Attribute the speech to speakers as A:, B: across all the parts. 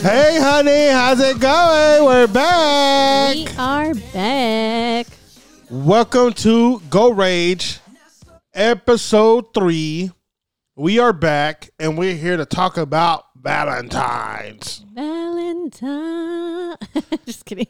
A: Hey, honey, how's it going? We're back.
B: We are back.
A: Welcome to Go Rage, episode three. We are back, and we're here to talk about Valentine's.
B: Valentine. just kidding.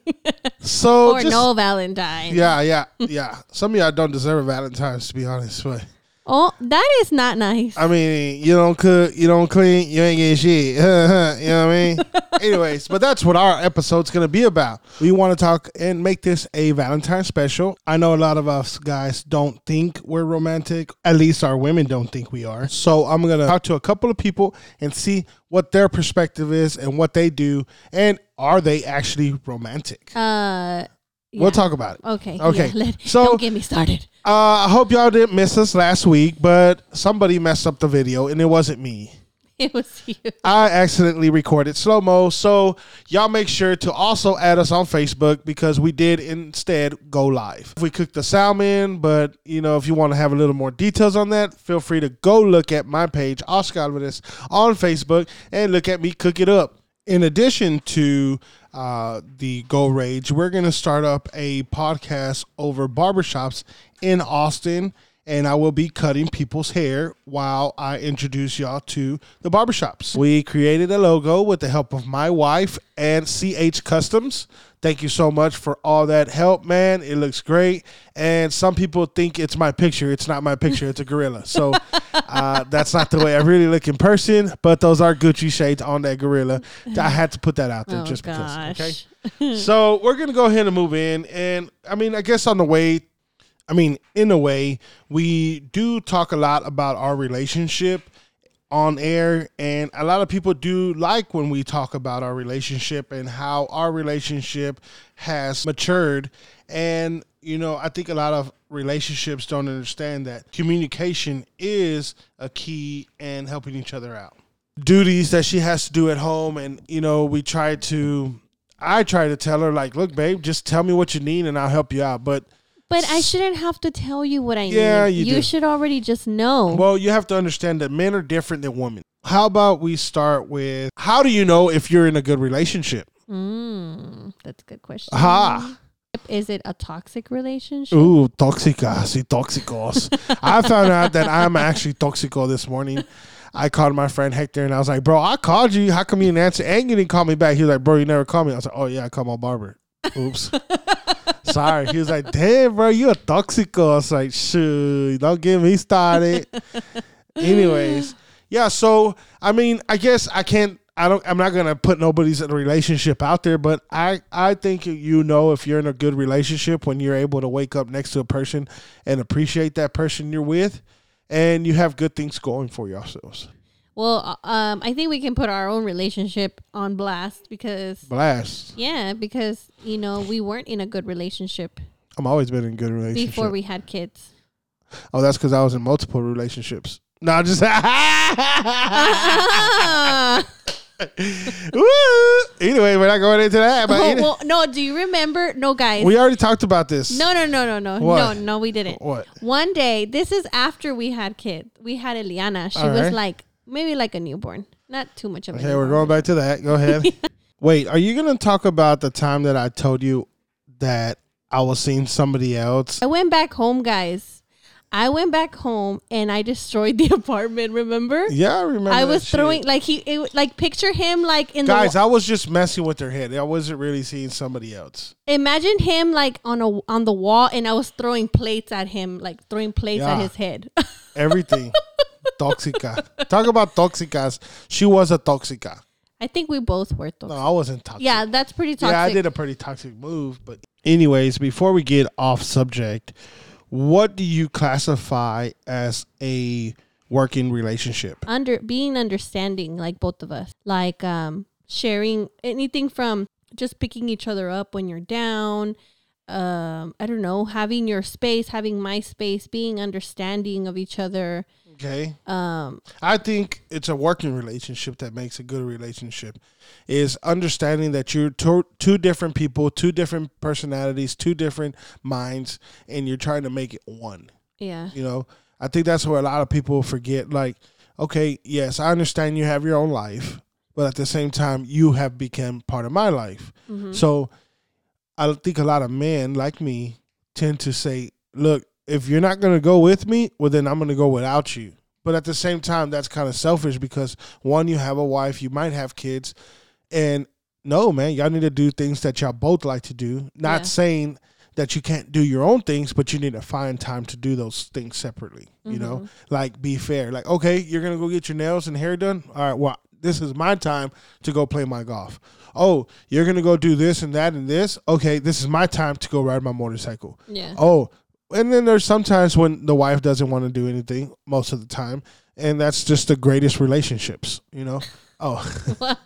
A: So,
B: or
A: just-
B: no Valentine.
A: yeah, yeah, yeah. Some of y'all don't deserve a Valentine's, to be honest. But
B: Oh, that is not nice.
A: I mean, you don't cook, you don't clean, you ain't getting shit. you know what I mean? Anyways, but that's what our episode's gonna be about. We want to talk and make this a Valentine special. I know a lot of us guys don't think we're romantic. At least our women don't think we are. So I'm gonna talk to a couple of people and see what their perspective is and what they do, and are they actually romantic?
B: uh, yeah.
A: We'll talk about it.
B: Okay.
A: Okay,
B: Yeah, let,
A: so-
B: don't get me started.
A: Uh, I hope y'all didn't miss us last week, but somebody messed up the video, and it wasn't me.
B: It was you.
A: I accidentally recorded slow mo. So y'all make sure to also add us on Facebook because we did instead go live. We cooked the salmon, but you know, if you want to have a little more details on that, feel free to go look at my page, Oscar Alvarez, on Facebook and look at me cook it up. In addition to uh, the Go Rage, we're going to start up a podcast over barbershops in Austin and I will be cutting people's hair while I introduce y'all to the barbershops. We created a logo with the help of my wife and CH Customs. Thank you so much for all that help, man. It looks great. And some people think it's my picture. It's not my picture, it's a gorilla. So uh, that's not the way I really look in person, but those are Gucci shades on that gorilla. I had to put that out there
B: Oh,
A: just
B: gosh.
A: because. Okay. so we're going to go ahead and move in. And I mean, I guess on the way I mean, in a way, we do talk a lot about our relationship on air, and a lot of people do like when we talk about our relationship and how our relationship has matured. And, you know, I think a lot of relationships don't understand that communication is a key in helping each other out. Duties that she has to do at home, and, you know, we try to. I try to tell her like, look, babe, just tell me what you need and I'll help you out. But
B: But I shouldn't have to tell you what I
A: Yeah,
B: need.
A: you
B: you
A: do.
B: should already just know.
A: Well, you have to understand that men are different than women. How about we start with how do you know if you're in a good relationship?
B: mm, that's a good question.
A: Aha.
B: Is it a toxic relationship?
A: Ooh, toxicas y toxicos. I found out that I'm actually toxico this morning. I called my friend Hector and I was like, bro, I called you. How come you didn't answer? And you didn't call me back. He was like, bro, you never called me. I was like, oh, yeah, I called my barber. Oops. Sorry. He was like, damn, bro, you a toxico. I was like, shoot, don't get me started. Anyways, yeah. So I mean, I guess I can't. I don't. I'm not gonna put nobody's in a relationship out there, but I I think you know if you're in a good relationship when you're able to wake up next to a person and appreciate that person you're with, and you have good things going for yourselves.
B: Well, uh, um, I think we can put our own relationship on blast because,
A: Blast.
B: yeah, because you know we weren't in a good relationship
A: I'm always been in good relationship.
B: before we had kids.
A: oh, that's because I was in multiple relationships. No, I'm just. Anyway, we're not going into that. But
B: oh, well, no, do you remember? No, guys.
A: we already talked about this.
B: no, no, no, no, no,
A: What?
B: no, no. We didn't.
A: What?
B: One day, this is after we had kids. We had Eliana. She
A: All
B: was
A: right.
B: like maybe like a newborn, not too much of a.
A: Okay, we're going back to that. Go ahead. Wait, are you going to talk about the time that I told you that I was seeing somebody else?
B: I went back home, guys. I went back home and I destroyed the apartment. Remember?
A: Yeah, I remember.
B: I was
A: shit.
B: throwing like he it, like picture him like in the
A: Guys,
B: the
A: I was just messing with their head. I wasn't really seeing somebody else.
B: imagine him like on a on the wall and I was throwing plates at him like throwing plates at his head.
A: Everything. Toxica. Talk about toxicas. She was a toxica.
B: I think we both were
A: No. I wasn't toxic.
B: yeah, that's pretty toxic.
A: Yeah, I did a pretty toxic move. But, anyways, before we get off subject, what do you classify as a working relationship?
B: under being understanding like both of us like um sharing anything from just picking each other up when you're down um i don't know having your space having my space being understanding of each other
A: Okay.
B: um
A: I think it's a working relationship that makes a good relationship is understanding that you're to, two different people, two different personalities, two different minds, and you're trying to make it one.
B: yeah
A: You know, I think that's where a lot of people forget. Like, okay, yes, I understand you have your own life, but at the same time, you have become part of my life.
B: Mhm.
A: So I think a lot of men like me tend to say, look, if you're not going to go with me, well, then I'm going to go without you. But at the same time, that's kind of selfish because one, you have a wife, you might have kids, and no, man, y'all need to do things that y'all both like to do. Not
B: Yeah.
A: saying that you can't do your own things, but you need to find time to do those things separately. You know,
B: Mhm.
A: like be fair. Like, okay, you're gonna go get your nails and hair done. All right, well, this is my time to go play my golf. Oh, you're gonna go do this and that and this. Okay, this is my time to go ride my motorcycle.
B: yeah.
A: Oh, and then there's sometimes when the wife doesn't want to do anything, most of the time, and that's just the greatest relationships, you know. Oh,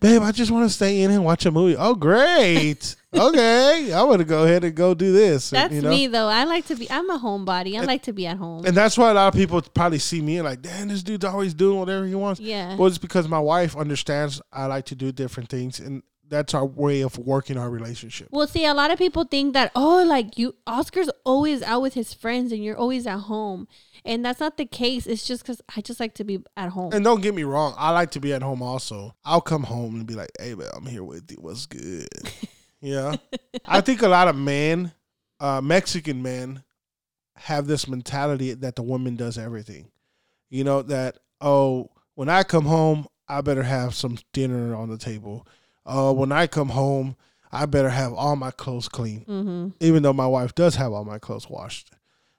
A: babe, I just want to stay in and watch a movie. Oh, great. okay, I want to go ahead and go do this. and,
B: That's
A: you know?
B: me though. I like to be. I'm a homebody. I like to be at home.
A: And that's why a lot of people probably see me and like, damn, this dude's always doing whatever he wants.
B: yeah.
A: Well, it's because my wife understands I like to do different things, and that's our way of working our relationship.
B: Well, see, a lot of people think that oh, like you, Oscar's always out with his friends, and you're always at home, and that's not the case. It's just because I just like to be at home.
A: And don't get me wrong, I like to be at home also. I'll come home and be like, hey, man, I'm here with you. What's good? yeah. I think a lot of men, uh, Mexican men, have this mentality that the woman does everything. You know, that, oh, when I come home, I better have some dinner on the table. Uh, when I come home, I better have all my clothes clean.
B: mm-hmm.
A: even though my wife does have all my clothes washed.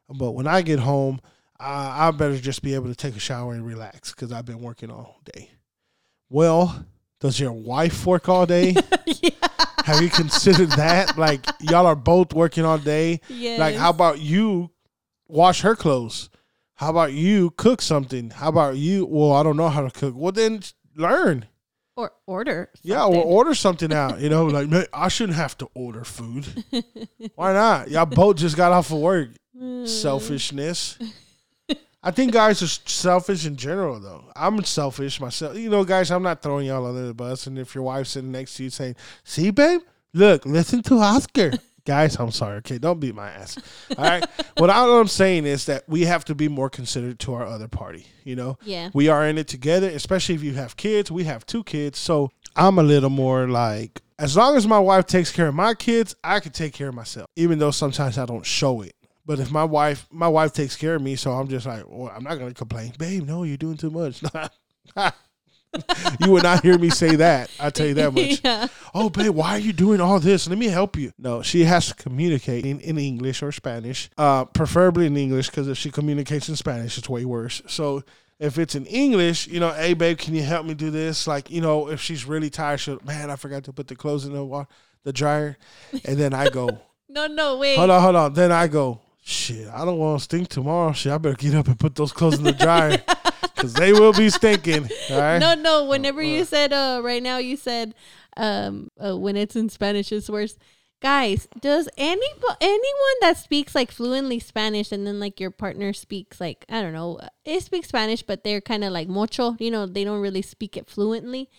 A: But when I get home, I, I better just be able to take a shower and relax because I've been working all day. Well, does your wife work all day?
B: yeah.
A: have you considered that? Like, y'all are both working all day.
B: Yes.
A: Like, how about you wash her clothes? How about you cook something? How about you? Well, I don't know how to cook. Well, then learn.
B: Or order?
A: Yeah, or order something out. You know, like man, I shouldn't have to order food. Why not? Y'all both just got off of work. Selfishness. I think guys are selfish in general, though. I'm selfish myself. You know, guys, I'm not throwing y'all under the bus. And if your wife's sitting next to you saying, "See, babe, look, listen to Oscar," guys, I'm sorry. Okay, don't beat my ass. All right. what I'm saying is that we have to be more considerate to our other party. You know,
B: Yeah.
A: we are in it together, especially if you have kids. We have two kids. So I'm a little more like, as long as my wife takes care of my kids, I can take care of myself, even though sometimes I don't show it. But if my wife, my wife takes care of me, so I'm just like, well, I'm not gonna complain, babe. No, you're doing too much. you would not hear me say that. I tell you that much.
B: yeah.
A: oh, babe, why are you doing all this? Let me help you. No, she has to communicate in, in English or Spanish, uh, preferably in English, because if she communicates in Spanish, it's way worse. So if it's in English, you know, hey, babe, can you help me do this? Like, you know, if she's really tired, she'll, man, I forgot to put the clothes in the water, the dryer. And then I go,
B: No, no, wait.
A: hold on, hold on. Then I go, shit, I don't want to stink tomorrow. Shit, I better get up and put those clothes in the dryer because they will be stinking. All right.
B: No, no. Whenever you said uh right now, you said um uh, when it's in Spanish, it's worse. Guys, does any anyone that speaks like fluently Spanish and then like your partner speaks like I don't know, they speak Spanish but they're kind of like mocho, you know, they don't really speak it fluently.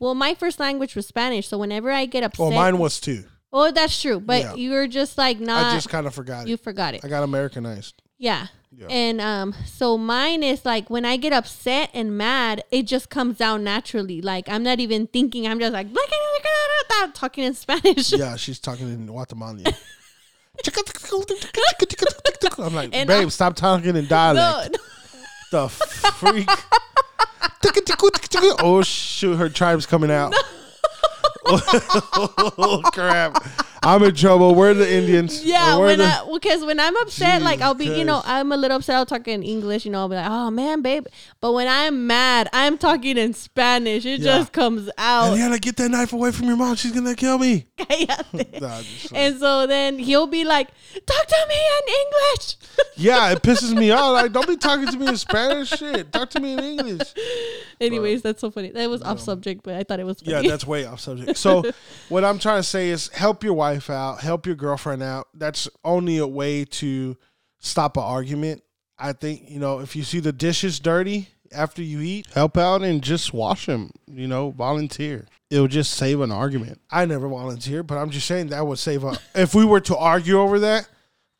B: Well, my first language was Spanish, so whenever I get upset,
A: Well, mine was too.
B: oh, that's true, but
A: Yeah.
B: you're just like not.
A: I just kind of forgot
B: you
A: it.
B: forgot it.
A: I got Americanized.
B: Yeah.
A: Yeah.
B: And um so mine is like when I get upset and mad, it just comes down naturally. Like I'm not even thinking, I'm just like talking in Spanish.
A: Yeah, she's talking in Guatemalan. I'm like,
B: And
A: babe,
B: I-
A: stop talking in dialect.
B: no,
A: The freak. oh shoot, her tribe's coming out. oh crap. I'm in trouble. We're the Indians.
B: yeah,
A: We're
B: when
A: the-
B: I because when I'm upset, like I'll be, you know,
A: Christ.
B: I'm a little upset. I'll talk in English, you know. I'll be like, "Oh man, babe," but when I'm mad, I'm talking in Spanish. It
A: Yeah.
B: just comes out.
A: Eliana, get that knife away from your mom. She's gonna kill me.
B: Cállate.
A: Nah, just like-
B: and so then he'll be like, "Talk to me in English."
A: yeah, it pisses me off. Like, don't be talking to me in Spanish. Shit, talk to me in English.
B: Anyways, that's so funny. That was off subject, but I thought it was
A: Yeah, that's way off subject. So, what I'm trying to say is help your wife out, help your girlfriend out. That's only a way to stop an argument. I think, you know, if you see the dishes dirty after you eat, help out and just wash them, you know, volunteer. It'll just save an argument. I never volunteer, but I'm just saying that would save a. if we were to argue over that,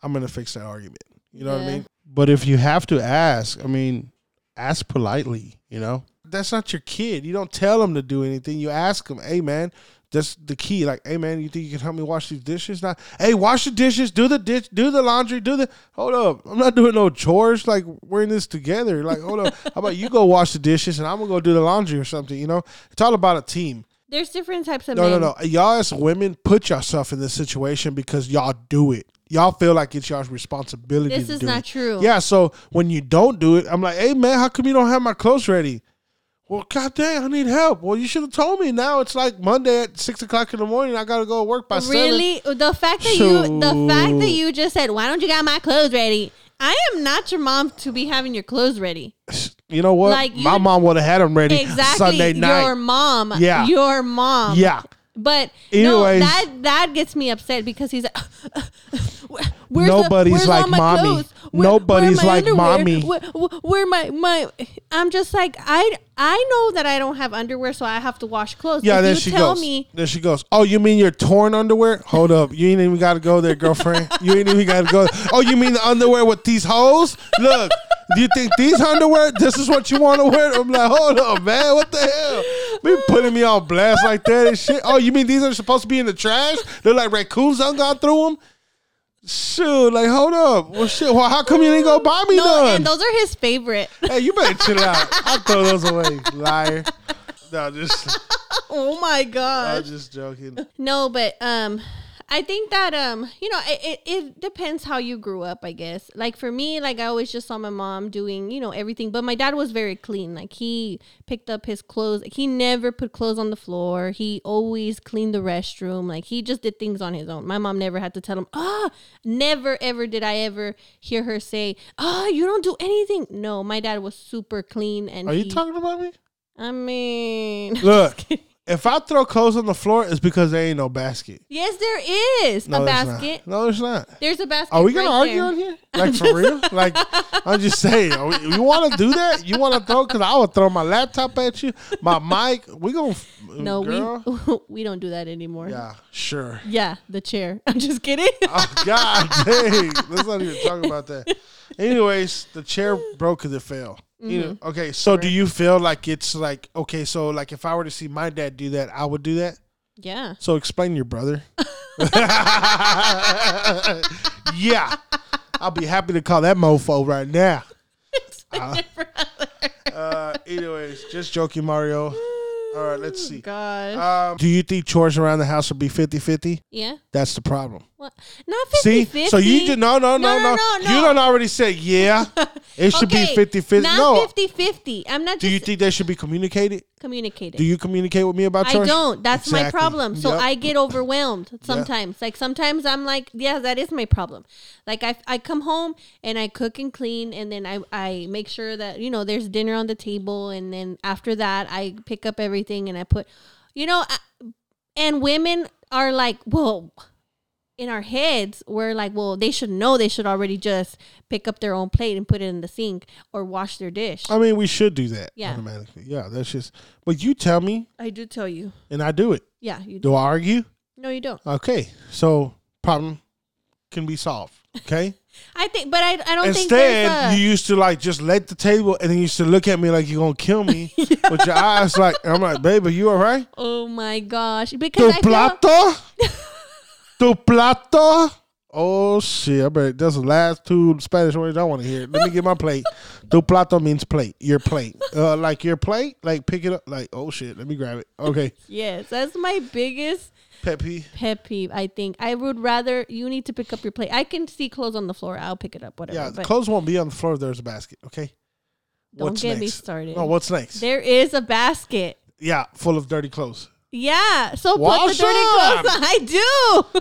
A: I'm going to fix that argument. You know what I mean? But if you have to ask, I mean, ask politely, you know? that's not your kid. You don't tell them to do anything. You ask them, hey man, that's the key. Like, hey man, you think you can help me wash these dishes? Not, hey, wash the dishes, do the dish, do the laundry, do the. Hold up, I'm not doing no chores. Like we're in this together. Like, hold up, how about you go wash the dishes and I'm gonna go do the laundry or something? You know, it's all about a team.
B: There's different types of
A: No,
B: men.
A: no, no. Y'all as women put yourself in this situation because y'all do it. Y'all feel like it's y'all's responsibility.
B: This
A: to
B: is
A: do
B: not
A: it.
B: true.
A: Yeah, so when you don't do it, I'm like, hey man, how come you don't have my clothes ready? Well, god dang, I need help. Well, you should have told me. Now it's like Monday at six o'clock in the morning. I gotta go to work by
B: Really, the fact that you, the fact that you just said, "Why don't you got my clothes ready?" I am not your mom to be having your clothes ready.
A: You know what?
B: Like,
A: my mom would have had them ready
B: Exactly,
A: Sunday night.
B: your mom.
A: Yeah.
B: your mom.
A: yeah,
B: But no,
A: Anyways.
B: that that gets me upset because he's like, where's
A: Nobody's
B: the, where's
A: like mommy.
B: clothes? Where-
A: Nobody's
B: where
A: like
B: underwear?
A: mommy.
B: Where, where- my my? I'm just like I I know that I don't have underwear, so I have to wash clothes.
A: yeah.
B: if
A: then
B: you
A: she
B: tell
A: goes.
B: me
A: Then she goes. Oh, you mean your torn underwear? Hold up, you ain't even got to go there, girlfriend. You ain't even got to go. Oh, you mean the underwear with these holes? Look, do you think these underwear? This is what you want to wear? I'm like, hold up, man. What the hell? Be putting me on blast like that and shit. Oh, you mean these are supposed to be in the trash? They're like raccoons done gone through them. Shoot, like hold up. Well, shit. Well, how come you didn't go buy me
B: no,
A: none?
B: and those are his favorite.
A: hey, you better chill out. I'll throw those away, liar. No, just
B: oh my god.
A: I'm just joking.
B: No, but um, I think that um, you know, it, it it depends how you grew up. I guess. Like for me, like I always just saw my mom doing you know everything, but my dad was very clean. Like he picked up his clothes. He never put clothes on the floor. He always cleaned the restroom. Like he just did things on his own. My mom never had to tell him. Ah, never ever did I ever hear her say, "Ah, you don't do anything." No, my dad was super clean, and
A: Are you talking about me?
B: I mean,
A: Look, if I throw clothes on the floor, it's because there ain't no basket.
B: yes, there is
A: No,
B: a basket.
A: Not. No, there's not.
B: There's a basket.
A: Are we gonna
B: right
A: argue
B: there.
A: on here? Like for real? Like I'm just saying. We, you want to do that? You want to throw? Because I would throw my laptop at you, my mic. We gonna
B: No,
A: girl.
B: we we don't do that anymore.
A: Yeah, sure.
B: Yeah, the chair. I'm just kidding.
A: Oh God, dang. Let's not even talk about that. Anyways, the chair broke because it fell. You know,
B: Mm-hmm.
A: okay, so do you feel like it's like okay? So like, if I were to see my dad do that, I would do that.
B: yeah.
A: So explain your brother. yeah, I'll be happy to call that mofo right now. Uh, anyways, just joking, Mario. All right, let's see.
B: Gosh.
A: Um, do you think chores around the house would be 50-50?
B: yeah.
A: That's the problem.
B: What? Not 50
A: See, so you just no, no, no, no.
B: No, no,
A: You don't already say yeah. It should
B: okay,
A: be 50-50.
B: Not
A: No.
B: 50 50. I'm not
A: Do you think they should be communicated?
B: communicated.
A: Do you communicate with me about
B: I don't. That's my problem. So
A: Yep.
B: I get overwhelmed sometimes. Like sometimes I'm like, yeah, that is my problem. Like I, I come home and I cook and clean, and then I, I make sure that you know there's dinner on the table, and then after that I pick up everything and I put, you know, I, and women are like, well. In our heads, we're like, well, they should know they should already just pick up their own plate and put it in the sink or wash their dish.
A: I mean, we should do that
B: Yeah.
A: automatically. Yeah, that's just. But you tell me,
B: I do tell you.
A: and I do it.
B: Yeah, you do.
A: Do I argue?
B: No, you don't.
A: Okay, so problem can be solved. Okay.
B: I think, but I, I don't think
A: Instead,
B: there's a,
A: you used to like just let the table, and then you used to look at me like you're gonna kill me with your eyes. Like I'm like, baby, you all right?
B: Oh my gosh!
A: Tu
B: Because I feel,
A: plato? tu plato? Oh shit! I bet that's the last two Spanish words I want to hear. Let me get my plate. Tu plato means plate. Your plate. Uh, like your plate. Like pick it up. Like oh shit. Let me grab it. Okay.
B: yes, that's my biggest
A: Pet peeve.
B: pet peeve. I think I would rather you need to pick up your plate. I can see clothes on the floor. I'll pick it up. Whatever.
A: Yeah,
B: but
A: clothes won't be on the floor if there's a basket. Okay.
B: don't get me started.
A: Oh, what's next?
B: there is a basket.
A: yeah, full of dirty clothes.
B: Yeah, so
A: Wash
B: put the dirty
A: them.
B: clothes. on. I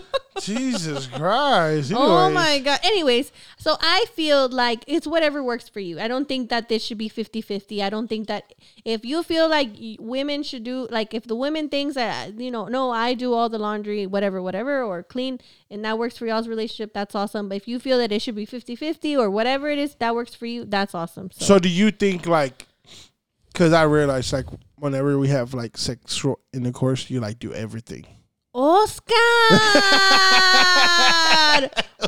B: do.
A: Jesus Christ.
B: Oh
A: Anyways.
B: my god. Anyways, so I feel like it's whatever works for you. I don't think that this should be 50-50. I don't think that if you feel like women should do like if the women thinks that you know, no, I do all the laundry, whatever, whatever or clean and that works for y'all's relationship, that's awesome. But if you feel that it should be 50-50 or whatever it is that works for you, that's awesome. So,
A: So do you think like because I realized like whenever we have like sexual intercourse, you like do everything.
B: Oscar!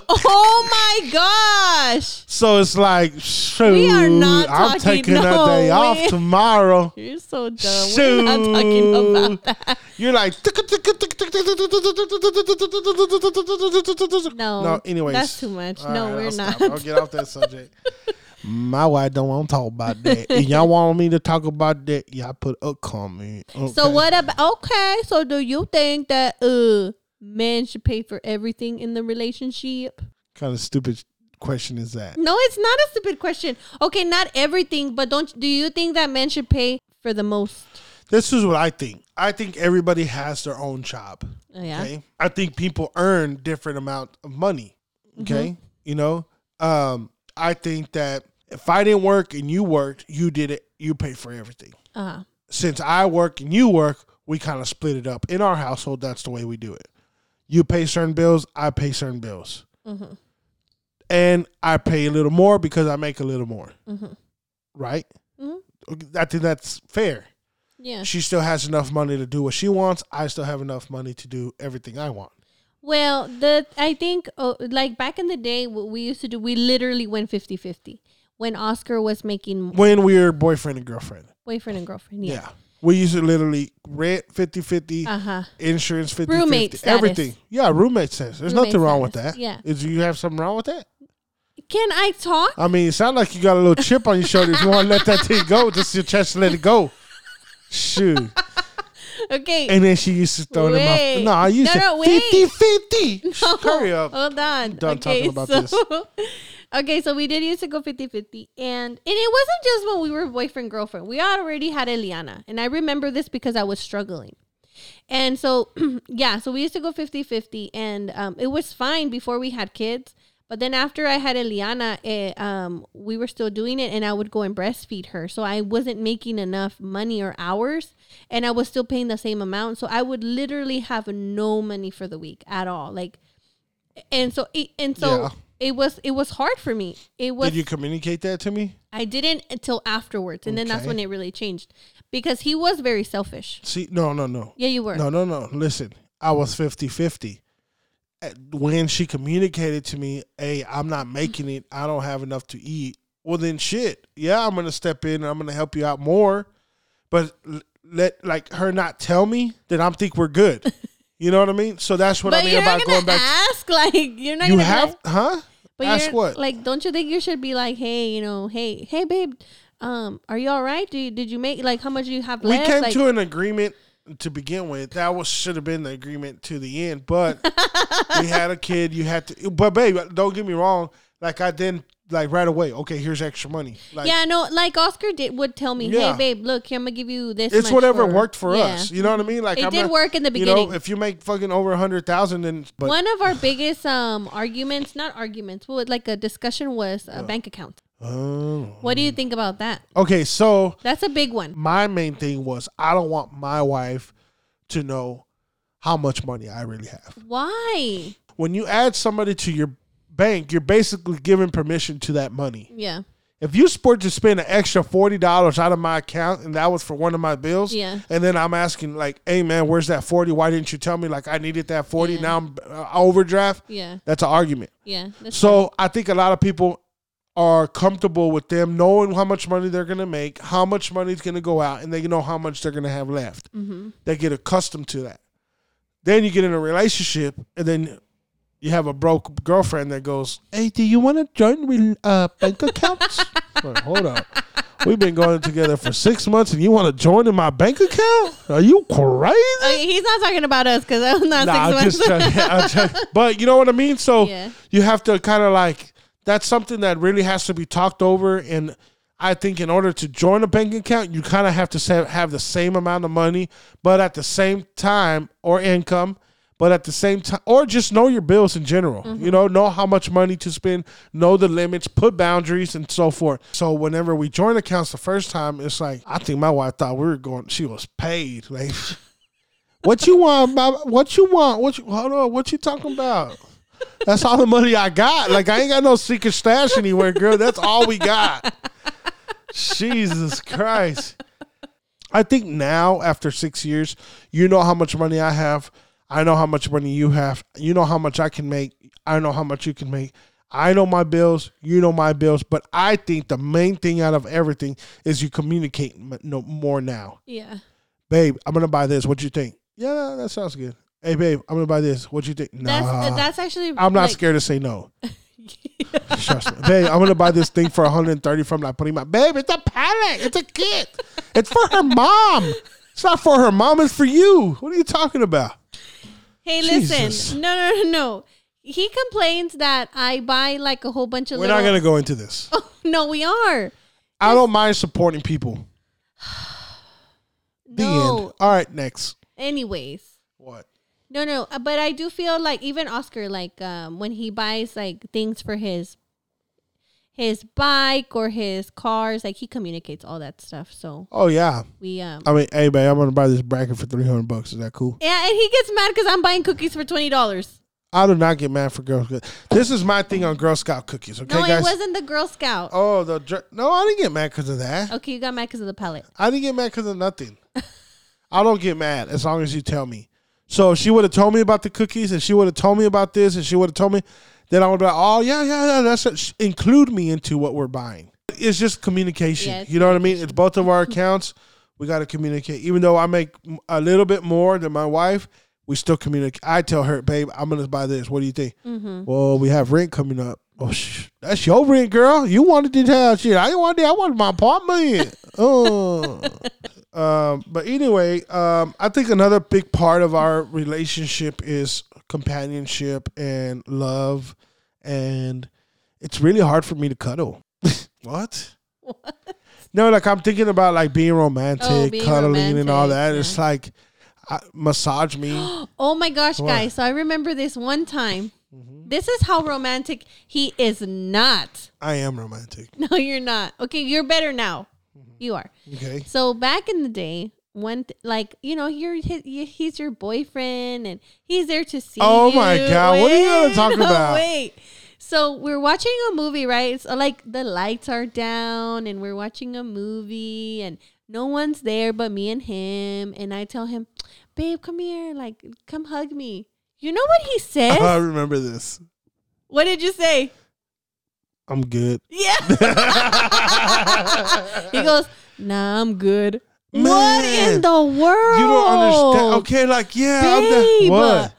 B: oh my gosh!
A: So it's like, shoot,
B: We are not
A: I'm
B: talking-
A: taking
B: no,
A: a day off tomorrow.
B: You're so dumb. We're not talking about that.
A: You're like,
B: No.
A: no. Anyways,
B: That's too much.
A: All
B: no,
A: right,
B: we're
A: I'll
B: not.
A: stop. I'll get off that subject. My wife don't want to talk about that. If y'all want me to talk about that, y'all put a comment.
B: So what about okay? So do you think that uh men should pay for everything in the relationship?
A: kind of stupid question is that?
B: No, it's not a stupid question. Okay, not everything, but don't do you think that men should pay for the most?
A: This is what I think. I think everybody has their own job.
B: Oh, yeah.
A: Okay. I think people earn different amount of money. Okay.
B: Mm-hmm.
A: You know, um, I think that if I didn't work and you worked, you did it, you pay for everything.
B: Uh-huh.
A: Since I work and you work, we kind of split it up. In our household, that's the way we do it. You pay certain bills, I pay certain bills.
B: Mhm.
A: And I pay a little more because I make a little more.
B: Mhm.
A: Right?
B: Mhm.
A: I think that's fair.
B: Yeah.
A: She still has enough money to do what she wants. I still have enough money to do everything I want.
B: Well, the I think uh, like back in the day what we used to do we literally went 50-50 when Oscar was making
A: When we were boyfriend and girlfriend.
B: boyfriend and girlfriend.
A: Yeah.
B: Yeah.
A: We used to literally rent 50 50,
B: Uh-huh.
A: insurance 50
B: Roommate
A: 50,
B: status.
A: everything. Yeah, roommate status. There's
B: Roommate
A: nothing wrong with that.
B: yeah.
A: Is you have something wrong with that?
B: Can I talk?
A: I mean, it sounds like you got a little chip on your shoulder. If you want to let that thing go, just your chest let it go. Shoot.
B: Okay.
A: And then she used to throw them
B: Wait.
A: off. No, I used
B: No,
A: to
B: no, wait.
A: 50 50. Hurry up.
B: Hold on.
A: done
B: okay,
A: talking about
B: so,
A: this.
B: Okay, so we did used to go 50-50. And and it wasn't just when we were boyfriend girlfriend. We already had Eliana. And I remember this because I was struggling. And so yeah, so we used to go 50-50 and um, it was fine before we had kids. But then after I had Eliana, it, um, we were still doing it, and I would go and breastfeed her. So I wasn't making enough money or hours, and I was still paying the same amount. So I would literally have no money for the week at all. Like, and so and so
A: Yeah.
B: It was it was hard for me. It was
A: Did you communicate that to me?
B: I didn't until afterwards, and then that's when it really changed because he was very selfish.
A: See, no, no, no.
B: Yeah, you were.
A: No, no, no. Listen, I was 50 50. Uh, when she communicated to me, hey, I'm not making it, I don't have enough to eat. Well, then shit. Yeah, I'm going to step in and I'm going to help you out more. But let like her not tell me, that I'm think we're good. You know what I mean? So that's what
B: but
A: I mean about
B: gonna
A: going back.
B: ask like you're not
A: you
B: gonna
A: have,
B: like-
A: huh?
B: But
A: Ask what?
B: Like, don't you think you should be like, hey, you know, hey, hey, babe, um, are you all right? Do you, did you make like how much do you have left?
A: we came
B: like,
A: to an agreement to begin with. That was should have been the agreement to the end, but we had a kid. You had to, but babe, don't get me wrong. Like I didn't like right away. Okay, here's extra money. Like,
B: yeah, no, like Oscar did would tell me,
A: Yeah.
B: hey, babe, look, here, I'm gonna give you this.
A: it's whatever
B: for-"
A: worked for
B: Yeah.
A: us. You know what I mean? Like
B: It
A: I'm
B: did
A: not-
B: work in the beginning.
A: You know, if you make fucking over a hundred thousand, then but
B: One of our biggest um arguments, not arguments, but like a discussion was uh, bank account.
A: Oh.
B: What do you think about that?
A: okay. So
B: That's a big one.
A: my main thing was I don't want my wife to know how much money I really have.
B: Why?
A: When you add somebody to your bank, you're basically giving permission to that money.
B: Yeah,
A: If you sport to spend an extra forty dollars out of my account and that was for one of my bills,
B: Yeah.
A: and then I'm asking like, "Hey man, where's that forty? Why didn't you tell me? Like I needed that forty.
B: Yeah.
A: Now I'm uh, overdraft."
B: yeah,
A: That's an argument.
B: yeah.
A: So I think a lot of people are comfortable with them knowing how much money they're gonna make, how much money is gonna go out, and they know how much they're gonna have left.
B: mm-hmm.
A: They get accustomed to that. Then you get in a relationship, and then you have a broke girlfriend that goes, "Hey, do you want to join re- uh, bank accounts?" Like, Hold up, we've been going together for six months, and you want to join in my bank account? Are you crazy?
B: Okay, he's not talking about us because I'm not
A: Nah, I'm
B: six
A: just
B: months.
A: I'm joking. But you know what I mean. So
B: Yeah.
A: you have to kind of like that's something that really has to be talked over. And I think in order to join a bank account, you kind of have to have the same amount of money, but at the same time or income. But at the same time, or just know your bills in general.
B: Mm-hmm.
A: You know, know how much money to spend, know the limits, put boundaries, and so forth. So whenever we join accounts the first time, it's like I think my wife thought we were going. She was paid. Like, what you want, Bob? What you want? What you hold on? What you talking about? That's all the money I got. Like I ain't got no secret stash anywhere, girl. That's all we got. Jesus Christ. I think now, after six years, you know how much money I have. I know how much money you have. You know how much I can make. I know how much you can make. I know my bills. You know my bills. But I think the main thing out of everything is you communicate no more now.
B: Yeah.
A: Babe, I'm gonna buy this. What you think? Yeah, that sounds good. Hey, babe, I'm gonna buy this. What you think?
B: That's
A: Nah.
B: that's actually.
A: I'm not
B: like,
A: scared to say no. Trust me. Babe, I'm gonna buy this thing for 130 from La Prima. Babe, it's a pallet. It's a kit. It's for her mom. It's not for her mom, it's for you. What are you talking about?
B: Hey,
A: Jesus.
B: listen. No, no, no, no. He complains that I buy like a whole bunch of.
A: We're
B: little,
A: not gonna go into this.
B: No, we are.
A: I don't mind supporting people. The
B: No.
A: end. All right, next.
B: Anyways.
A: What?
B: No, no, uh, but I do feel like even Oscar, like um, when he buys like things for his his bike or his cars, like he communicates all that stuff. So
A: Oh yeah.
B: we um
A: I mean, hey babe, I'm gonna buy this bracket for 300 bucks. Is that cool?
B: yeah, and he gets mad because I'm buying cookies for twenty dollars.
A: I do not get mad for Girl Scout. This is my thing on Girl Scout cookies. Okay,
B: No,
A: guys.
B: it wasn't the Girl Scout.
A: Oh, the dr- no, I didn't get mad because of that.
B: Okay, you got mad because of the palette.
A: I didn't get mad because of nothing. I don't get mad as long as you tell me. So she would have told me about the cookies, and she would have told me about this, and she would have told me, then I would be like, oh yeah, yeah, yeah. That's it. Include me into what we're buying. It's just communication.
B: Yeah, it's
A: you know what I mean? It's both of our accounts. We got to communicate. Even though I make a little bit more than my wife, we still communicate. I tell her, babe, I'm gonna buy this. What do you think?
B: Mm-hmm.
A: Well, we have rent coming up. Oh, sh- that's your rent, girl. You wanted this house shit. I didn't want that. I wanted my apartment. oh. Um, but anyway, um, I think another big part of our relationship is companionship and love, and it's really hard for me to cuddle. what? No, like I'm thinking about like being romantic,
B: Oh, being
A: cuddling, and all that.
B: yeah.
A: It's like I, massage me.
B: Oh my gosh,
A: What?
B: guys! So I remember this one time.
A: Mm-hmm.
B: This is how romantic he is not.
A: I am romantic.
B: No, you're not. Okay, you're better now.
A: Mm-hmm.
B: You are.
A: Okay.
B: So back in the day, when th- like you know you're his, he's your boyfriend and he's there to see.
A: Oh my
B: you.
A: God, what are you gonna talk about?
B: Wait. So we're watching a movie, right? So like the lights are down and we're watching a movie and no one's there but me and him. And I tell him, "Babe, come here. Like, come hug me." You know what he says?
A: I remember this.
B: what did you say?
A: I'm good.
B: Yeah. he goes, "Nah, I'm good." What in the world?
A: You don't understand. Okay, like yeah, I'm the, what?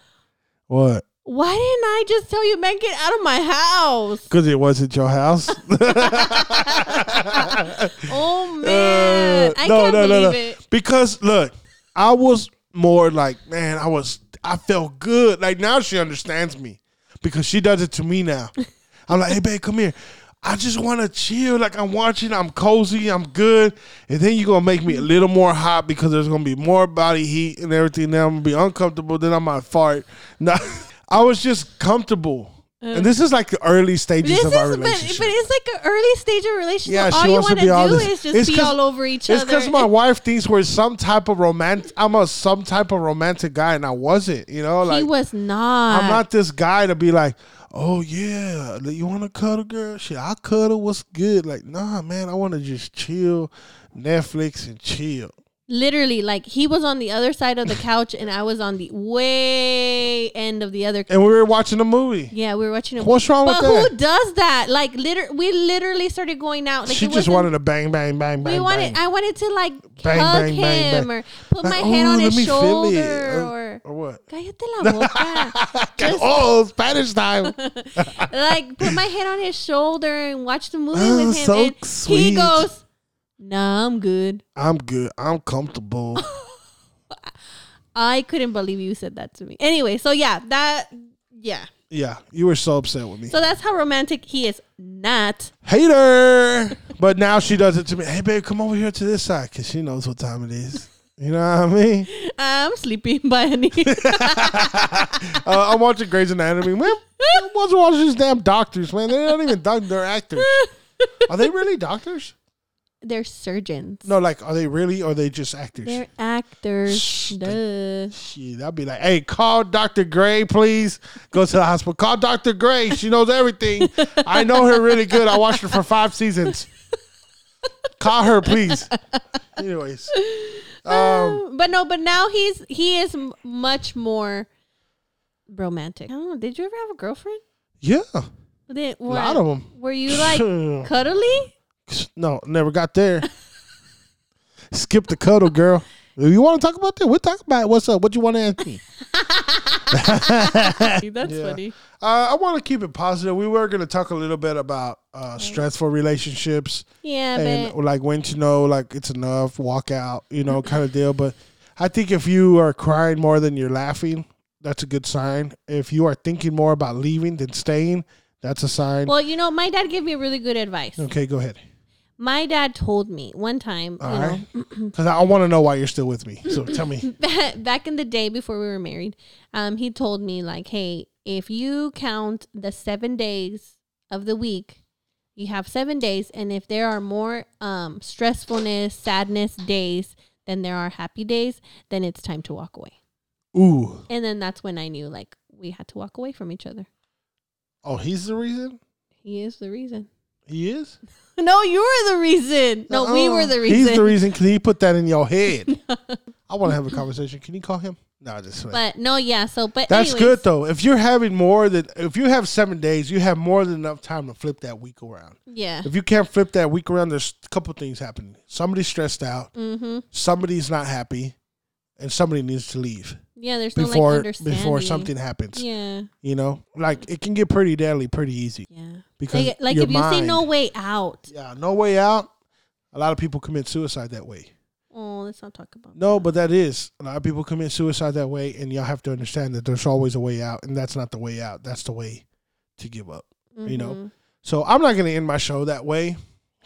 A: What?
B: Why didn't I just tell you, man, get out of my house?
A: Because it wasn't your house.
B: Oh man,
A: Uh,
B: I
A: no,
B: can't
A: no, no, no.
B: it.
A: Because look, I was more like, man, I was, I felt good. Like now she understands me because she does it to me now. I'm like, hey, babe, come here. I just want to chill. Like I'm watching, I'm cozy, I'm good. And then you're gonna make me a little more hot because there's gonna be more body heat and everything. Now I'm gonna be uncomfortable. Then I might fart. No, I was just comfortable. And this is like the early stages
B: This
A: of
B: is,
A: our
B: but, but it's like an early stage of relationship.
A: Yeah,
B: all
A: she
B: you
A: wants to
B: want to
A: be all
B: do
A: this-
B: is just
A: It's
B: be all over each
A: It's
B: other.
A: because my wife thinks we're some type of romantic. I'm a some type of romantic guy, and I wasn't. You know, like he
B: was not.
A: I'm not this guy to be like, oh yeah, you want to cuddle, girl? Shit, I cuddle. What's good? Like, nah, man, I want to just chill, Netflix and chill.
B: Literally, like he was on the other side of the couch, and I was on the way end of the other.
A: And we were watching a movie.
B: Yeah, we were watching it.
A: What's wrong
B: but
A: with
B: who does that? Like, liter- we literally started going out. Like,
A: she
B: it
A: just
B: wasn't-
A: wanted to bang, bang, bang, bang,
B: We wanted.
A: bang.
B: I wanted to like
A: Bang,
B: hug
A: bang,
B: him
A: bang, bang.
B: or put
A: Like,
B: my hand on
A: let
B: his
A: me feel it.
B: shoulder
A: Uh,
B: or.
A: or what?
B: Cállate la boca. Just,
A: oh, Spanish time.
B: like put my head on his shoulder and watch the movie
A: Oh,
B: with him.
A: so
B: and
A: sweet.
B: he goes, "Nah, I'm good."
A: I'm good. I'm comfortable.
B: I couldn't believe you said that to me. Anyway, so yeah, that yeah.
A: yeah, you were so upset with me.
B: So that's how romantic he is. Not.
A: hater. But now she does it to me. Hey, babe, come over here to this side because she knows what time it is. You know what I mean?
B: I'm sleeping by any.
A: Uh, I'm watching Grey's Anatomy. Man, what's watching these damn doctors, man? They're not even doctors. They're actors. Are they really doctors?
B: They're surgeons.
A: No, like, are they really or are they just actors?
B: They're actors.
A: Shh,
B: Duh.
A: Shit, I'd be like, hey, call Dr. Gray, please. Go to the hospital. Call Dr. Gray. She knows everything. I know her really good. I watched her for five seasons. Call her, please. Anyways. Um,
B: but no, but now he's he is m- much more romantic? I don't know. Did you ever have a girlfriend?
A: Yeah,
B: Did,
A: a lot of them.
B: Were you like cuddly?
A: No, never got there. Skip the cuddle, girl. If you want to talk about that, we'll talk about it. What's up? What do you want to ask me?
B: That's
A: Yeah.
B: funny.
A: Uh, I want to keep it positive. We were going to talk a little bit about uh, stressful relationships
B: Yeah,
A: and
B: but
A: like when to know like it's enough, walk out, you know, kind of deal. But I think if you are crying more than you're laughing, that's a good sign. If you are thinking more about leaving than staying, that's a sign.
B: well, you know, my dad gave me really good advice.
A: okay, go ahead.
B: My dad told me one time,
A: All
B: you
A: right. Because I want to know why you're still with me. So tell me.
B: back in the day before we were married, um, he told me like, "Hey, if you count the seven days of the week, you have seven days, and if there are more um, stressfulness, sadness days than there are happy days, then it's time to walk away."
A: Ooh.
B: And then that's when I knew like we had to walk away from each other.
A: Oh, he's the reason?
B: He is the reason.
A: He is?
B: No, you were the reason. No, we
A: Uh-uh.
B: were the reason.
A: He's the reason because he put that in your head. I want to have a conversation. Can you call him? No, just.
B: But no, yeah. So, but
A: That's
B: anyways,
A: good though. If you're having more than if you have seven days, you have more than enough time to flip that week around.
B: Yeah.
A: If you can't flip that week around, there's a couple things happening. Somebody's stressed out,
B: Mm-hmm.
A: somebody's not happy, and somebody needs to leave
B: Yeah. There's no like
A: before
B: understanding.
A: before something happens.
B: Yeah.
A: You know, like it can get pretty deadly pretty easy
B: Yeah.
A: because
B: Like, like if you see
A: mind-
B: no way out.
A: yeah, no way out. A lot of people commit suicide that way.
B: Oh, let's not talk about.
A: No, but that is a lot of people commit suicide that way, and y'all have to understand that there's always a way out, and that's not the way out. That's the way to give up. you know.
B: Mhm.
A: So I'm not going to end my show that way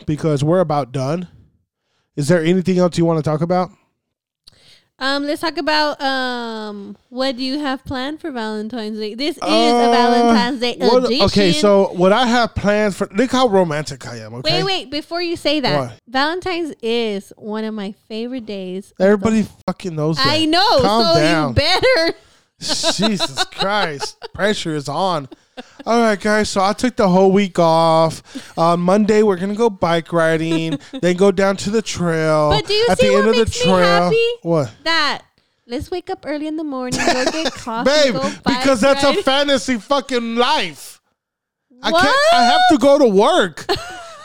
A: because we're about done. Is there anything else you want to talk about?
B: Um, let's talk about um, what do you have planned for Valentine's Day? This is a
A: Uh,
B: Valentine's Day
A: what-
B: edition.
A: okay, so what I have planned for look how romantic I am. Okay,
B: wait, wait, before you say that,
A: What?
B: Valentine's is one of my favorite days. of the-
A: Everybody fucking knows that.
B: I know,
A: Calm
B: so
A: down.
B: you better.
A: Jesus Christ, pressure is on. All right, guys. So I took the whole week off. On Monday, we're gonna go bike riding, then go down to the trail.
B: But do you
A: At
B: see
A: the
B: what
A: end of the
B: makes me
A: trail,
B: happy?
A: what?
B: That let's wake up early in the morning, go get coffee,
A: babe,
B: go bike
A: because that's a fantasy fucking life. I
B: What?
A: can't. I have to go to work.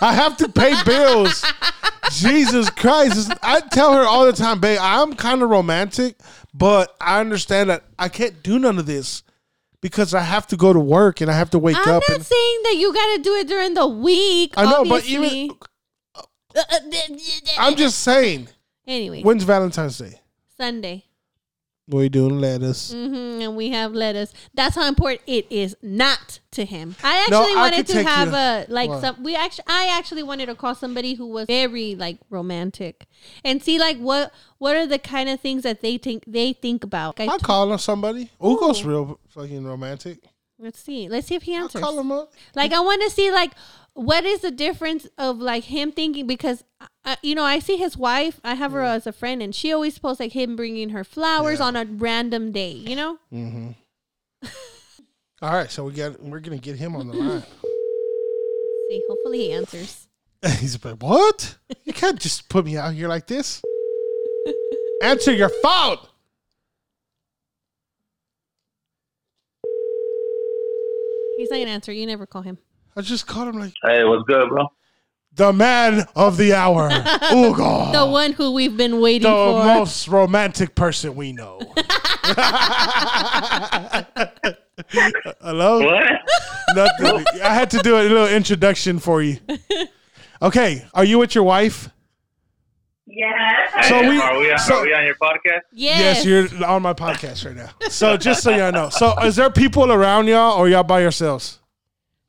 A: I have to pay bills. Jesus Christ! I tell her all the time, babe. I'm kind of romantic, but I understand that I can't do none of this because I have to go to work and I have to wake up.
B: I'm
A: up.
B: not
A: and
B: saying that you got to do it during the week.
A: I know, but even uh, uh, I'm just saying.
B: anyway,
A: When's Valentine's Day?
B: Sunday.
A: We doing lettuce.
B: hmm and we have lettuce. That's how important it is not to him. I actually
A: I
B: wanted
A: could
B: to have
A: you-
B: a like
A: What?
B: some. We actually, I actually wanted to call somebody who was very like romantic and see like what what are the kind of things that they think they think about. I
A: I'll call on somebody. Ugo's real fucking romantic.
B: let's see. Let's see if he
A: I'll
B: answers.
A: call him up.
B: Like I want to see like what is the difference of like him thinking because uh, you know I see his wife I have her as a friend and she always posts like him bringing her flowers
A: Yeah.
B: on a random day you know
A: Mm-hmm. All right, so we got we're gonna get him on the line.
B: see hopefully he answers
A: He's like, "What? You can't just put me out here like this. Answer your phone."
B: he's not gonna answer you never call him
A: I just called him like
C: Hey, what's good, bro?
A: the man of the hour, Ugo,
B: the one who we've been waiting
A: the
B: for The
A: most romantic person we know. Hello.
C: What?
A: Nothing. I had to do a little introduction for you. Okay, are you with your wife?
C: Hey,
A: So we-
C: are, we on,
A: so-
C: are we on your podcast?
B: yes,
A: Yes, you're on my podcast right now. So just so y'all know. So is there people around y'all or y'all by yourselves?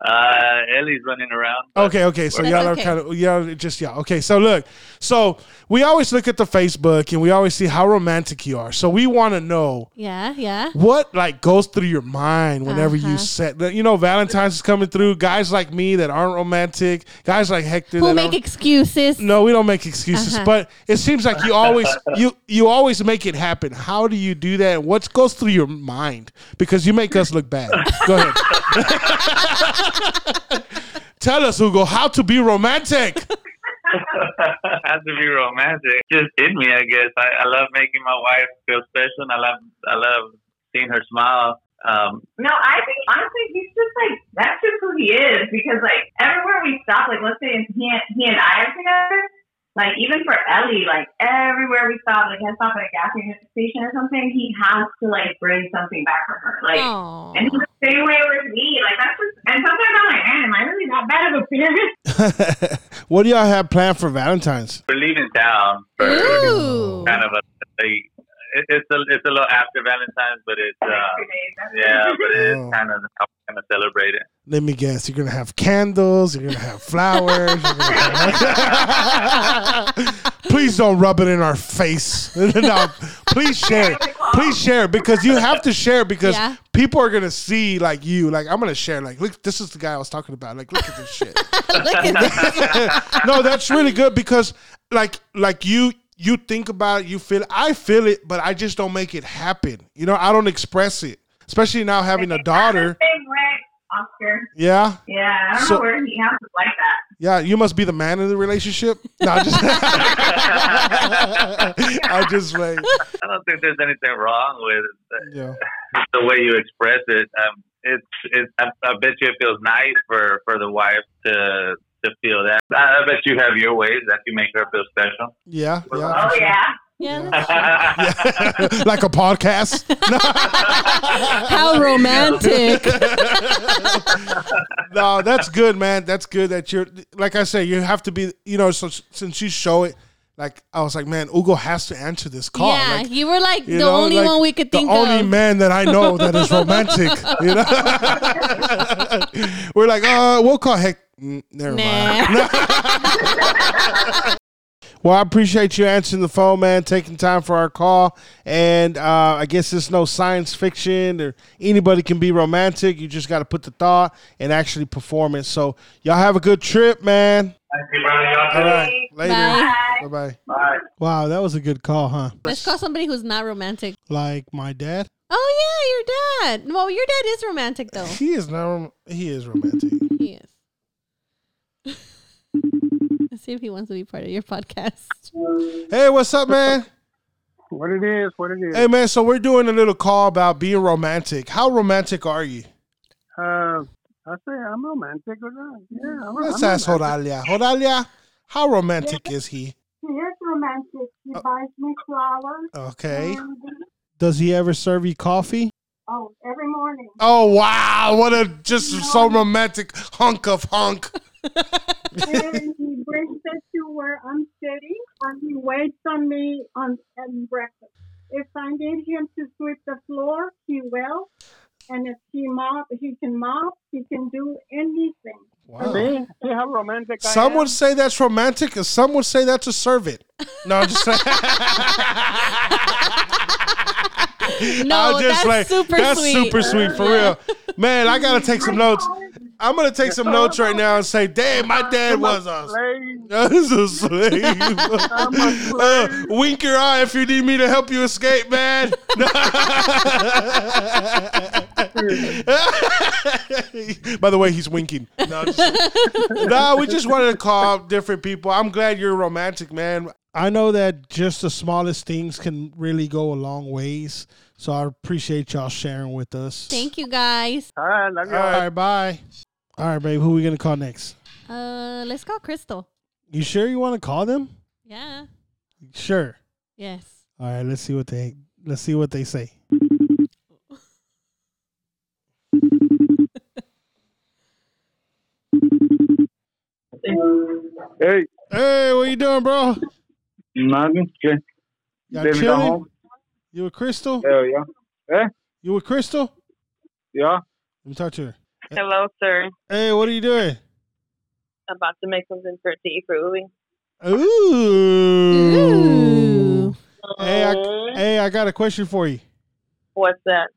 C: Uh, Ellie's running around. but-
A: Okay, okay. So y'all are kind of y'all just yeah. Okay, so look, so we always look at the Facebook and we always see how romantic you are. So we want to know
B: yeah yeah
A: what like goes through your mind whenever you
B: Uh-huh.
A: set. You know, Valentine's is coming through. Guys like me that aren't romantic, guys like Hector.
B: who
A: that
B: make excuses
A: no, we don't make excuses,
B: Uh-huh.
A: but it seems like you always you you always make it happen. How do you do that? What goes through your mind? Because you make us look bad. Go ahead. Tell us, Hugo, how to be romantic.
C: Has to be romantic. Just in me, I guess. I, I love making my wife feel special. And I love I love seeing her smile. Um,
D: No, I think honestly he's just like that's just who he is because like everywhere we stop, like let's say he and, he and I are together, like even for Ellie, like everywhere we stop, like I stop at a gas station or something, he has to like bring something back for her, like.
B: Oh.
D: And he's the same way with me. Like that's just, and sometimes I'm like, man, am I really that bad of a parent?
A: what do y'all have planned for Valentine's?
C: we're leaving town for
B: Ooh.
C: kind of a, a it, it's a it's a little after Valentine's, but it's uh, yeah, but it's
A: Oh.
C: kind of how we're gonna celebrate it.
A: Let me guess. You're gonna have candles. You're gonna have flowers. have- please don't rub it in our face. no, please share. it. Please share it because you have to share because
B: Yeah.
A: people are gonna see like you. Like I'm gonna share. Like look, this is the guy I was talking about. Like look at this shit.
B: Look at that.
A: no, that's really good because like like you you think about it, you feel I feel it, but I just don't make it happen. You know, I don't express it. Especially now having a daughter.
D: Oscar.
A: Yeah.
D: Yeah, I don't
A: So-
D: know where he has it like that.
A: Yeah, you must be the man in the relationship. No, I just I just wait.
C: I don't think there's anything wrong with.
A: Yeah.
C: the way you express it. Um, it's it's. I, I bet you it feels nice for for the wife to to feel that. I, I bet you have your ways that you make her feel special.
A: Yeah.
D: Oh
A: Yeah. for sure.
D: yeah.
B: Yeah.
A: Yeah. like a podcast.
B: How romantic.
A: no, that's good, man. That's good that you're like I say, you have to be you know, so since you show it, like I was like, man, Ugo has to answer this call.
B: yeah,
A: Like,
B: you were like
A: you
B: the
A: know,
B: only
A: like,
B: one we could think of
A: the only man that I know that is romantic. You know, we're like, uh, we'll call heck. Mm, Never mind. Well, I appreciate you answering the phone, man, taking time for our call. And uh, I guess it's no science fiction or anybody can be romantic. You just got to put the thought and actually perform it. So, y'all have a good trip, man.
C: Thank you,
A: All right. Later.
B: Bye.
A: Bye bye.
C: Bye.
A: Wow, that was a good call, huh?
B: Let's call somebody who's not romantic.
A: Like my dad?
B: Oh yeah, your dad. Well, your dad is romantic though.
A: He is not, rom- he is romantic.
B: He is. Let's see if he wants to be part of your podcast.
A: Hey, what's up, man?
E: What it is, what it is.
A: Hey, man, so we're doing a little call about being romantic. How romantic are you?
E: Uh, I say I'm romantic. Or not. Yeah, I'm,
A: Let's
E: I'm
A: ask
E: romantic.
A: Horalia. Horalia, how romantic is he?
F: He is romantic. He buys me flowers.
A: Okay.
F: And,
A: Does he ever serve you coffee?
F: oh, every morning.
A: Oh wow! What a just so romantic hunk of hunk.
F: and he brings it to where I'm sitting, and he waits on me on at breakfast. If I need him to sweep the floor, he will. And if he mop, he can mop. He can do anything.
A: Wow.
E: See, see how romantic I
A: Some
E: am?
A: would say that's romantic, and some would say that's a servant. No, I'm just saying.
B: No,
A: I'm just
B: that's
A: like,
B: super
A: that's
B: sweet.
A: super sweet for real. Man, I gotta take some notes. I'm gonna take some notes right now and say, "Damn, my dad was a
E: Slave.
A: That's a slave.
E: I'm a slave.
A: Uh, wink your eye if you need me to help you escape, man. By the way, he's winking. No, just- no, we just wanted to call different people. I'm glad you're romantic, man. I know that just the smallest things can really go a long ways. So I appreciate y'all sharing with us.
B: Thank you guys.
E: All right, love you.
A: All right, bye. All right, babe. Who are we gonna call next?
B: Uh, let's call Crystal.
A: You sure you want to call them?
B: Yeah.
A: Sure.
B: Yes.
A: All right, let's see what they let's see what they say.
E: Hey,
A: Hey, what you doing, bro?
E: nothing. Okay.
A: Y'all chilling? You with Crystal?
E: Hell yeah.
A: You with Crystal?
E: Yeah.
A: Let me talk to her.
G: Hello, sir.
A: Hey, what are you doing?
G: About to make something for tea for Uwe.
A: Ooh.
B: Ooh.
A: Hey, I, hey, I got a question for you.
G: What's that?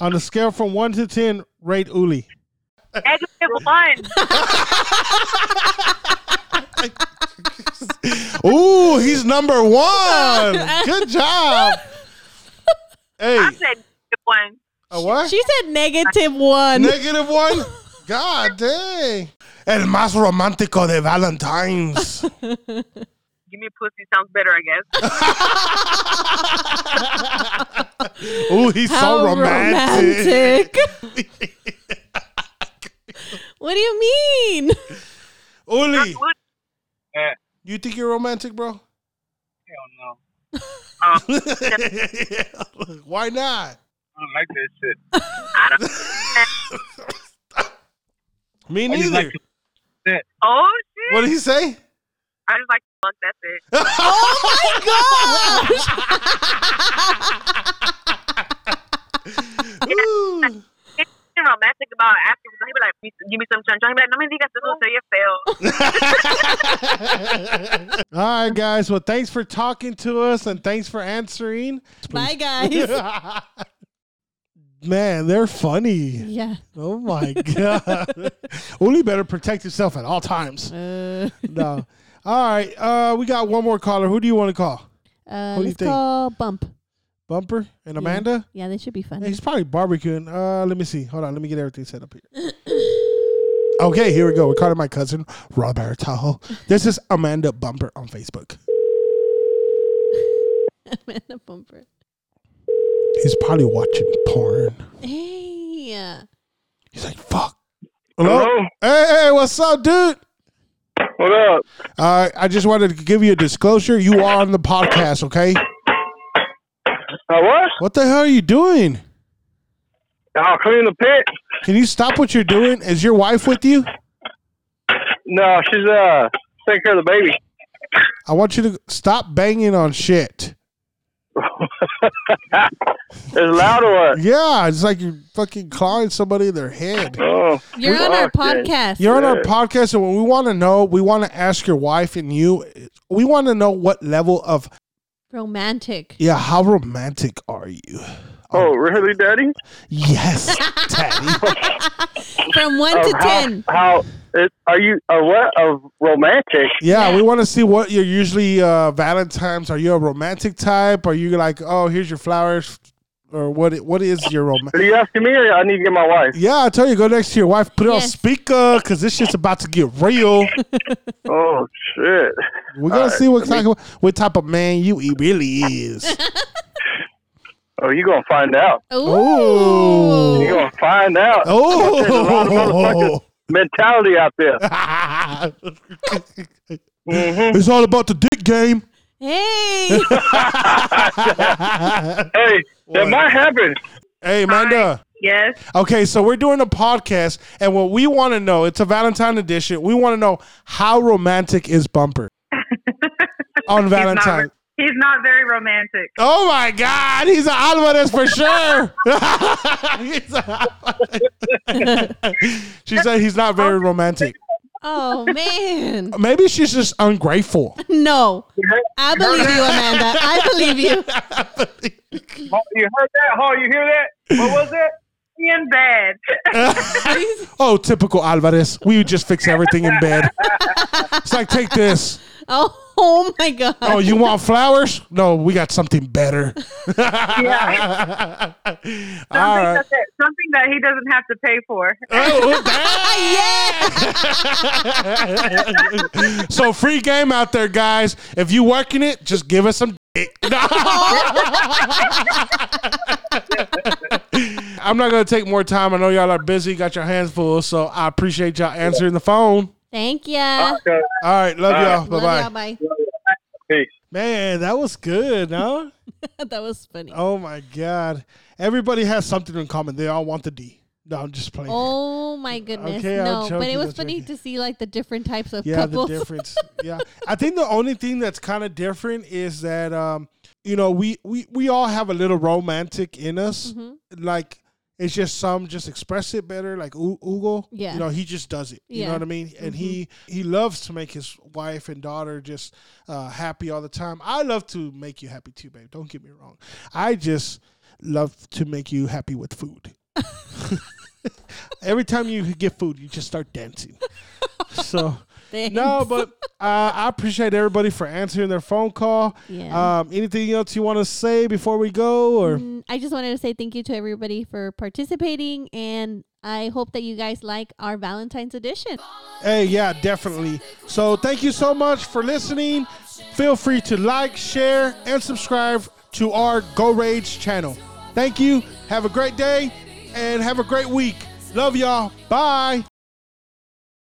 A: On a scale from one to ten, rate Uli.
G: Negative one.
A: Ooh, he's number one. Good job. Hey,
G: I said one.
A: A what?
B: She said negative one.
A: Negative one? God dang. El más romántico de Valentine's.
G: give me pussy sounds better, I guess.
A: Ooh, he's
B: How
A: so romantic.
B: romantic. what do you mean?
A: Uli,
C: Yeah.
A: you think you're romantic, bro?
C: Hell no.
G: Um,
A: Why not?
C: I don't like that shit.
A: Me
C: I just
A: neither.
C: like
G: oh shit!
A: what did he say?
G: I just like to fuck. That's it.
A: Oh Ooh.
G: Being romantic about asking, he be like, "Give me some sunshine." He be like, "No me digas eso, se feo."
A: All right, guys. Well, thanks for talking to us and thanks for answering.
B: Bye, guys.
A: Man, they're funny.
B: yeah.
A: Oh my god. Uli better protect yourself at all times.
B: Uh,
A: No. All right. Uh, we got one more caller. Who do you want to call?
B: uh,
A: What do you
B: let's
A: think?
B: call Bump.
A: Bumper and
B: Yeah.
A: Amanda?
B: Yeah, they should be fun.
A: Hey, he's probably barbecuing. Uh, let me see. Hold on. Let me get everything set up here. Okay, here we go. We're calling my cousin Roberto. This is Amanda Bumper on Facebook.
B: Amanda Bumper.
A: He's probably watching porn.
B: Hey.
A: He's like, "Fuck." Hello.
E: Hello?
A: Hey, hey, what's up, dude?
E: What up?
A: Uh, I just wanted to give you a disclosure. You are on the podcast, okay?
E: Uh, what?
A: What the hell are you doing?
E: I'll clean the pit.
A: Can you stop what you're doing? Is your wife with you?
E: No, she's uh taking care of the baby.
A: I want you to stop banging on shit.
E: It's loud or what?
A: Yeah, it's like you're fucking clawing somebody in their head.
E: Oh,
B: You're on our podcast.
A: You're on our podcast, and what we want to know, we want to ask your wife and you, we want to know what level of,
B: Romantic.
A: yeah, how romantic are you?
E: Oh, really, Daddy?
A: Yes, daddy.
B: From one
E: Of
B: to
E: how,
B: ten.
E: How it, are you? A what? Of romantic?
A: Yeah, we want to see what you're usually uh, Valentine's. Are you a romantic type? Are you like, oh, here's your flowers, or what? What is your romantic?
E: Are you asking me, or I need to get my wife?
A: Yeah, I tell you, go next to your wife, put it on speaker, cause this shit's about to get real.
E: Oh shit!
A: We're gonna
E: All
A: see
E: right,
A: what
E: let
A: type of what type of man you he really is.
E: Oh, you gonna find out?
A: Oh.
E: You gonna find out? There's a lot of motherfuckers
A: Oh,
E: mentality out there. hmm
A: it's all about the dick game.
B: Hey.
E: Hey, that might happen.
A: Hey, Amanda.
D: Yes.
A: Okay, so we're doing a podcast, and what we want to know, it's a Valentine edition. We want to know how romantic is Bumper on Valentine.
D: He's not very romantic.
A: Oh my God, he's an Alvarez for sure. He's a she said he's not very romantic.
B: oh man.
A: Maybe she's just ungrateful.
B: No. I believe you, Amanda. I believe you.
E: Oh, you heard that? Oh, you hear that? What was it?
D: In bed.
A: oh, typical Alvarez. We would just fix everything in bed. It's like, take this.
B: Oh, oh my god.
A: Oh, you want flowers? No, we got something better. yeah.
D: Something,
A: right.
D: that, something that he doesn't have to pay for.
A: Oh, damn. so free game out there, guys. If you working it, just give us some dick. I'm not gonna take more time. I know y'all are busy, got your hands full, so I appreciate y'all answering the phone.
B: Thank you.
E: Okay.
A: All right, love y'all. Bye
B: Love
A: bye.
B: y'all. Bye.
E: Peace.
A: Man, that was good, no?
B: that was funny.
A: Oh my god. Everybody has something in common. They all want the D. No, I'm just playing.
B: Oh my goodness.
A: Okay, I'm
B: no, but it was funny
A: joking.
B: to see like the different types of
A: yeah,
B: couples.
A: the difference. yeah. I think the only thing that's kind of different is that um, you know, we we we all have a little romantic in us.
B: Mhm.
A: Like it's just some just express it better like U- Ugo.
B: Yeah.
A: You know, he just does it. You
B: Yeah. Mm-hmm.
A: know what I mean? And he he loves to make his wife and daughter just uh, happy all the time. I love to make you happy too, babe. Don't get me wrong. I just love to make you happy with food. Every time you get food, you just start dancing. So
B: Thanks.
A: no, but uh, I appreciate everybody for answering their phone call.
B: Yeah.
A: Um, anything else you want to say before we go, or
B: Mm, I just wanted to say thank you to everybody for participating, and I hope that you guys like our Valentine's edition.
A: hey, yeah, definitely. So thank you so much for listening. feel free to like, share, and subscribe to our Go Rage channel. Thank you. Have a great day and have a great week. Love y'all. Bye.